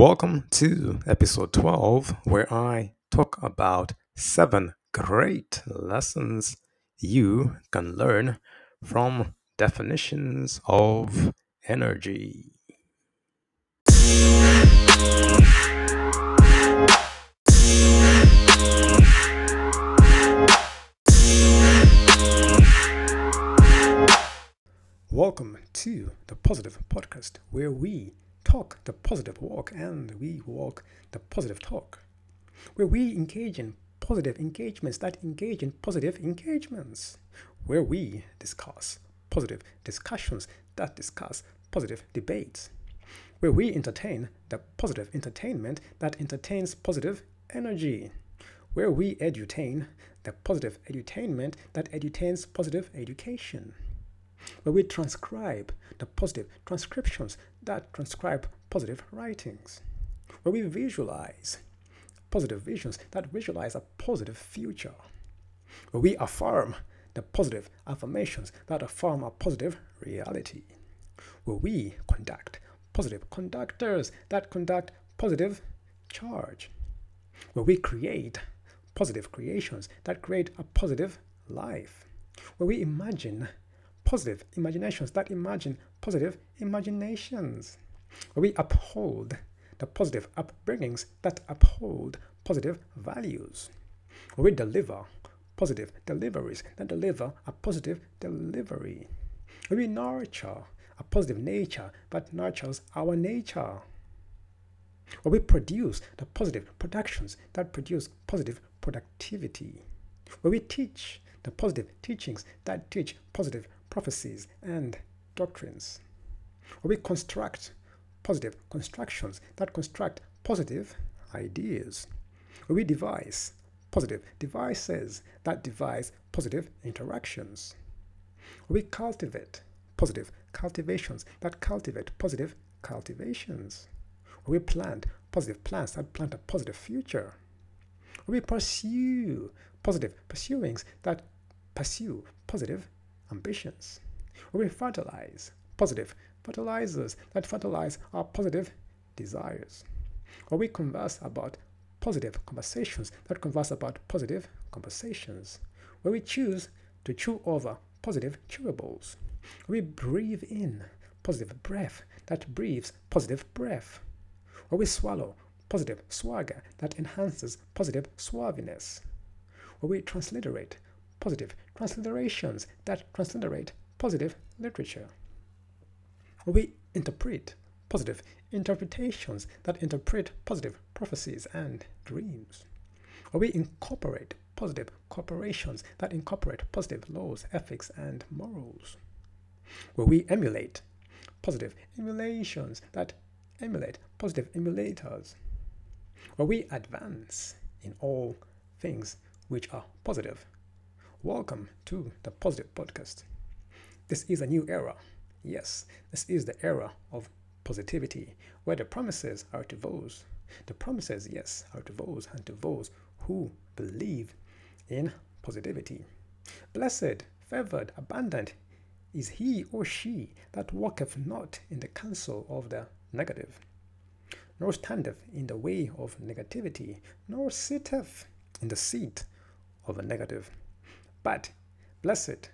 Welcome to episode 12, where I talk about seven great lessons you can learn from definitions of energy. Welcome to the Positive Podcast, where we talk the positive walk and we walk the positive talk, where we engage in positive engagements that engage in positive engagements, where we discuss positive discussions that discuss positive debates, where we entertain the positive entertainment that entertains positive energy, where we edutain the positive edutainment that edutains positive education where we transcribe the positive transcriptions that transcribe positive writings, where we visualize positive visions that visualize a positive future, where we affirm the positive affirmations that affirm a positive reality, where we conduct positive conductors that conduct positive charge, where we create positive creations that create a positive life, where we imagine positive imaginations that imagine positive imaginations. We uphold the positive upbringings that uphold positive values. We deliver positive deliveries that deliver a positive delivery. We nurture a positive nature that nurtures our nature. we produce the positive productions that produce positive productivity. We teach the positive teachings that teach positive prophecies, and doctrines. we construct positive constructions that construct positive ideas. we devise positive devices that devise positive interactions. we cultivate positive cultivations that cultivate positive cultivations. we plant positive plants that plant a positive future. we pursue positive pursuings that pursue positive ambitions. We fertilize positive fertilizers that fertilize our positive desires. Or we converse about positive conversations that converse about positive conversations. Where we choose to chew over positive chewables. We breathe in positive breath that breathes positive breath. Or we swallow positive swagger that enhances positive suaviness. Or we transliterate positive transliterations that transliterate positive literature. We interpret positive interpretations that interpret positive prophecies and dreams. We incorporate positive corporations that incorporate positive laws, ethics, and morals. Where we emulate positive emulations that emulate positive emulators. Where we advance in all things which are positive Welcome to the Positive Podcast. This is a new era. Yes, this is the era of positivity, where the promises are to those. The promises, yes, are to those and to those who believe in positivity. Blessed, favored, abundant is he or she that walketh not in the counsel of the negative, nor standeth in the way of negativity, nor sitteth in the seat of a negative. But blessed,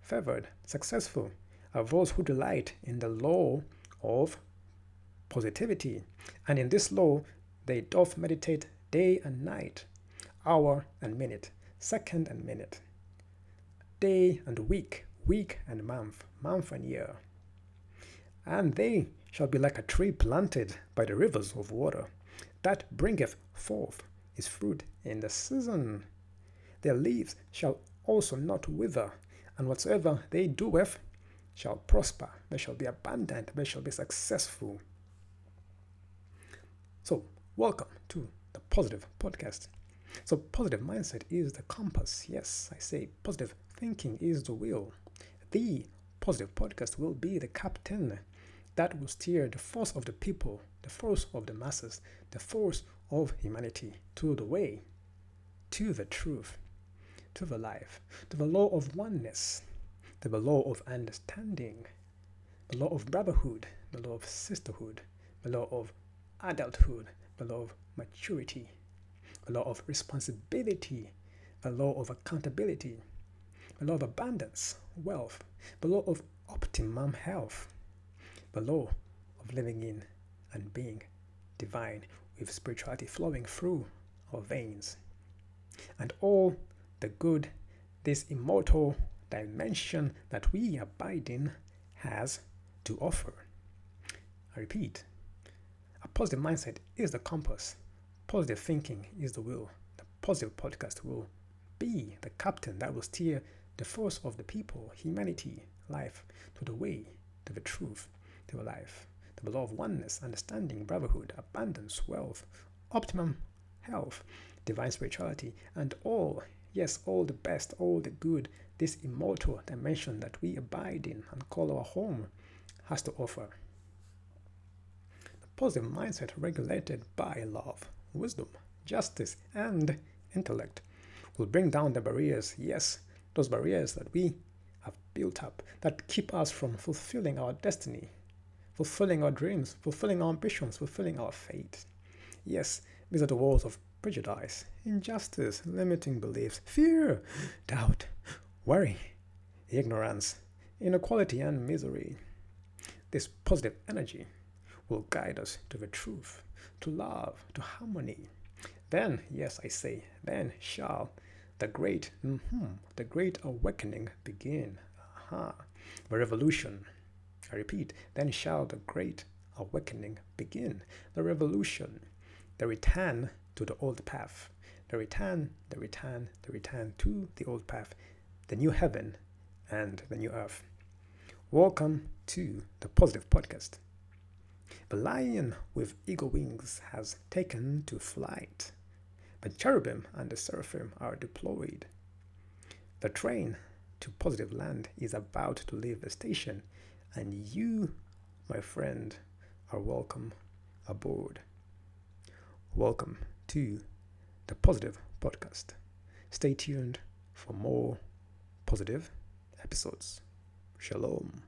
favored, successful are those who delight in the law of positivity. And in this law they doth meditate day and night, hour and minute, second and minute, day and week, week and month, month and year. And they shall be like a tree planted by the rivers of water, that bringeth forth his fruit in the season. Their leaves shall also not wither, and whatsoever they doeth shall prosper. They shall be abundant. They shall be successful. So, welcome to the Positive Podcast. So, positive mindset is the compass. Yes, I say positive thinking is the wheel. The Positive Podcast will be the captain that will steer the force of the people, the force of the masses, the force of humanity to the way, to the truth, to the life, to the law of oneness, to the law of understanding, the law of brotherhood, the law of sisterhood, the law of adulthood, the law of maturity, the law of responsibility, the law of accountability, the law of abundance, wealth, the law of optimum health, the law of living in and being divine with spirituality flowing through our veins. And all the good this immortal dimension that we abide in has to offer. I repeat, a positive mindset is the compass, positive thinking is the will. The positive podcast will be the captain that will steer the force of the people, humanity, life to the way, to the truth, to the life, to the law of oneness, understanding, brotherhood, abundance, wealth, optimum health, divine spirituality, and all, yes, all the best, all the good this immortal dimension that we abide in and call our home has to offer. The positive mindset regulated by love, wisdom, justice, and intellect will bring down the barriers, yes, those barriers that we have built up that keep us from fulfilling our destiny, fulfilling our dreams, fulfilling our ambitions, fulfilling our fate. Yes, these are the walls of prejudice, injustice, limiting beliefs, fear, doubt, worry, ignorance, inequality, and misery. This positive energy will guide us to the truth, to love, to harmony. Then, yes, I say, then shall the great, mm-hmm, the great awakening begin. Aha, the revolution. I repeat, then shall the great awakening begin. The revolution, the return to the old path, the return, the return, the return to the old path, the new heaven and the new earth. Welcome to the Positive Podcast. The lion with eagle wings has taken to flight. The cherubim and the seraphim are deployed. The train to positive land is about to leave the station, and you, my friend, are welcome aboard. Welcome to the Positive Podcast. Stay tuned for more positive episodes. Shalom.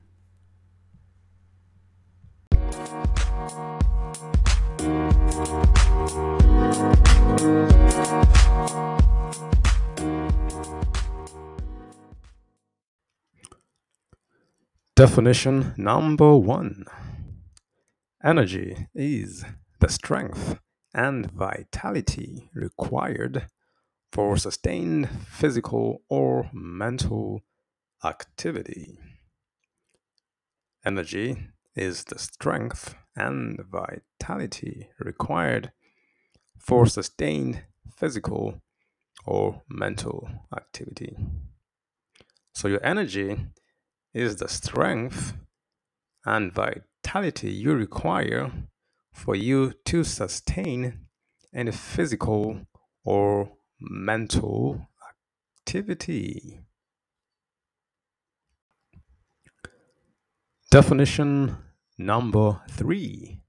Definition number one Energy is the strength and vitality required for sustained physical or mental activity. Energy is the strength and vitality required for sustained physical or mental activity. So, your energy is the strength and vitality you require for you to sustain any physical or mental activity. Definition number three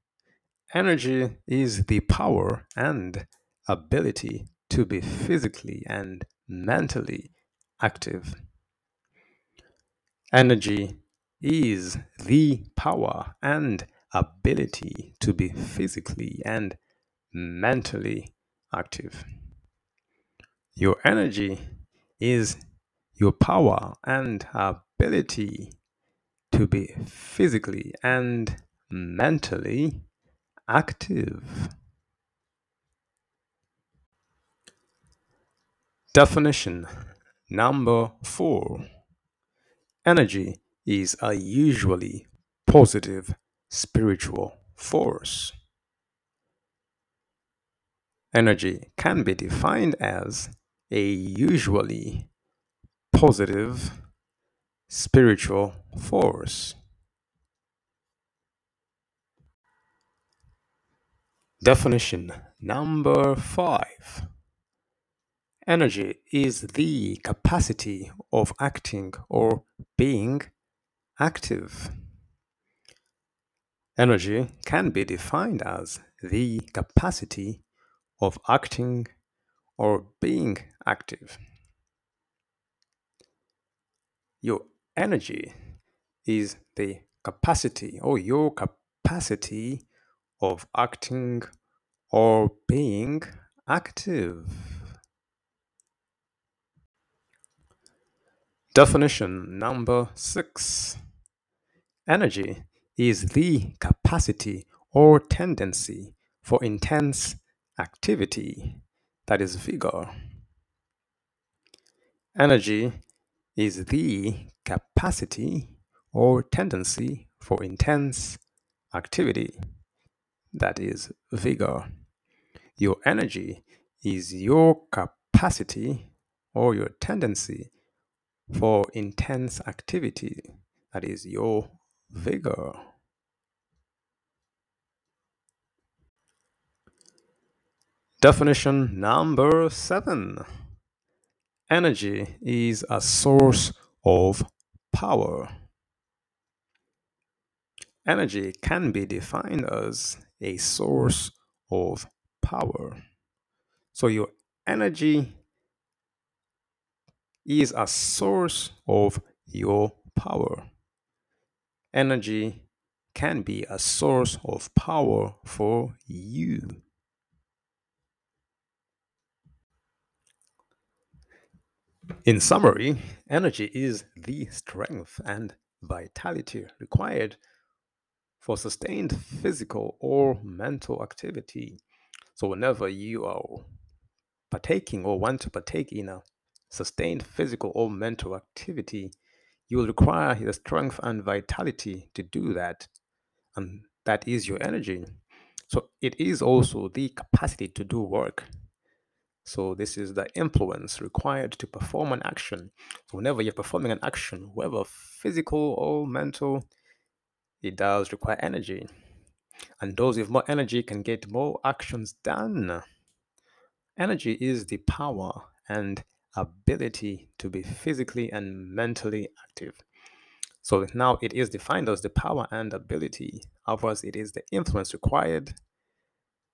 Energy is the power and ability to be physically and mentally active. Energy is the power and ability to be physically and mentally active. Your energy is your power and ability to be physically and mentally active. Definition number four Energy is a usually positive spiritual force. Energy can be defined as a usually positive spiritual force. Definition number five Energy is the capacity of acting or being active. Energy can be defined as the capacity of acting or being active. Your energy is the capacity or your capacity of acting or being active. Definition number six Energy is the capacity or tendency for intense activity, that is, vigor. Energy is the capacity or tendency for intense activity, that is, vigor. Your energy is your capacity or your tendency for intense activity, that is, your vigor. Definition number seven Energy is a source of power. Energy can be defined as a source of power. So your energy is a source of your power. Energy can be a source of power for you. In summary, energy is the strength and vitality required for sustained physical or mental activity. So, whenever you are partaking or want to partake in a sustained physical or mental activity, you will require the strength and vitality to do that. And that is your energy. So, it is also the capacity to do work. So, this is the influence required to perform an action. So, whenever you're performing an action, whether physical or mental, it does require energy. And those with more energy can get more actions done. Energy is the power and ability to be physically and mentally active. So now it is defined as the power and ability. Otherwise, it is the influence required,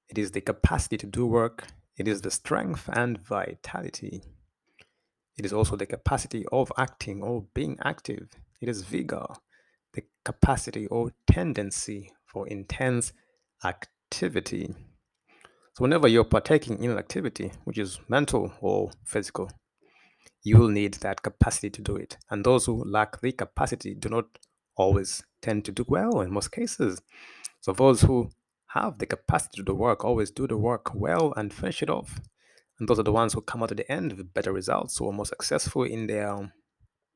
it is the capacity to do work, it is the strength and vitality. It is also the capacity of acting or being active. It is vigor, the capacity or tendency for intense activity. So, whenever you're partaking in an activity, which is mental or physical, you will need that capacity to do it. And those who lack the capacity do not always tend to do well in most cases. So, those who have the capacity to do work, always do the work well and finish it off. And those are the ones who come out at the end with better results, who are more successful in their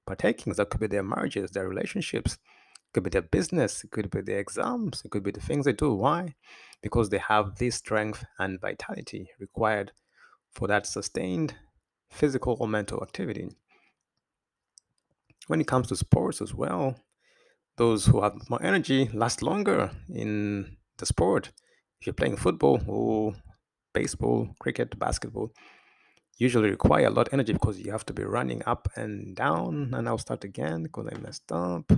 partakings. That could be their marriages, their relationships, it could be their business, it could be their exams, it could be the things they do. Why? Because they have this strength and vitality required for that sustained physical or mental activity. When it comes to sports as well, those who have more energy last longer in the sport. If you're playing football or baseball, cricket, basketball, usually require a lot of energy because you have to be running up and down. And I'll start again because I messed up.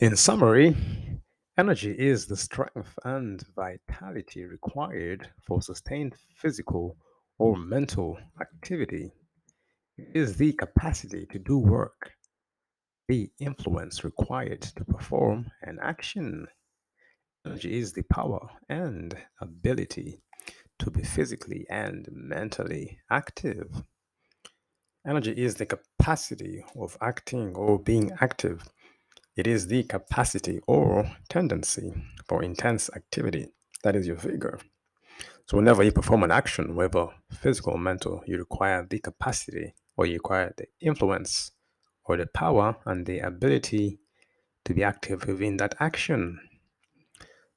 In summary, Energy is the strength and vitality required for sustained physical or mental activity. It is the capacity to do work, the influence required to perform an action. Energy is the power and ability to be physically and mentally active. Energy is the capacity of acting or being active it is the capacity or tendency for intense activity. That is your vigor. So whenever you perform an action, whether physical or mental, you require the capacity or you require the influence or the power and the ability to be active within that action.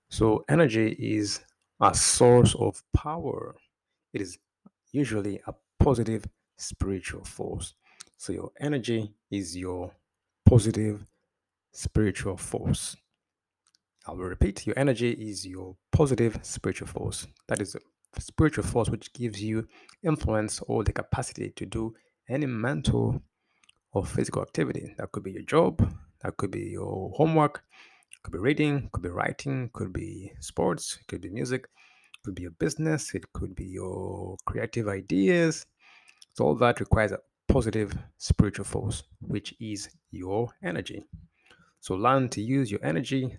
So energy is a source of power. It is usually a positive spiritual force. So your energy is your positive spiritual force. I will repeat your energy is your positive spiritual force. That is a spiritual force which gives you influence or the capacity to do any mental or physical activity. That could be your job, that could be your homework, Could be reading, could be writing, could be sports, could be music, could be your business, it could be your creative ideas. So all that requires a positive spiritual force, which is your energy. So learn to use your energy,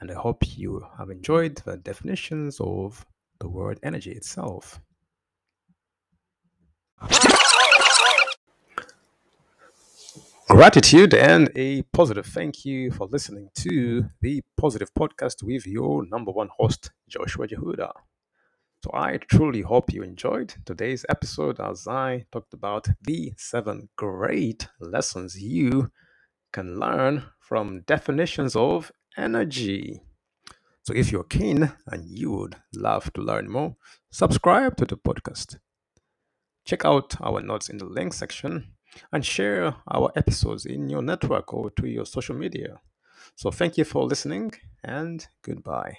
and I hope you have enjoyed the definitions of the word energy itself. Gratitude and a positive thank you for listening to the Positive Podcast with your number one host, Joshua Jehudah. So, I truly hope you enjoyed today's episode as I talked about the seven great lessons you can learn from definitions of energy. So, if you're keen and you would love to learn more, subscribe to the podcast. Check out our notes in the link section and share our episodes in your network or to your social media. So, thank you for listening and goodbye.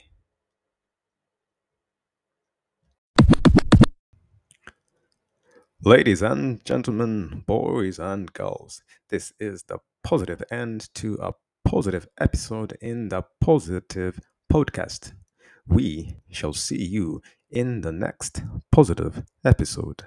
Ladies and gentlemen, boys and girls, this is the positive end to a positive episode in the Positive Podcast. We shall see you in the next positive episode.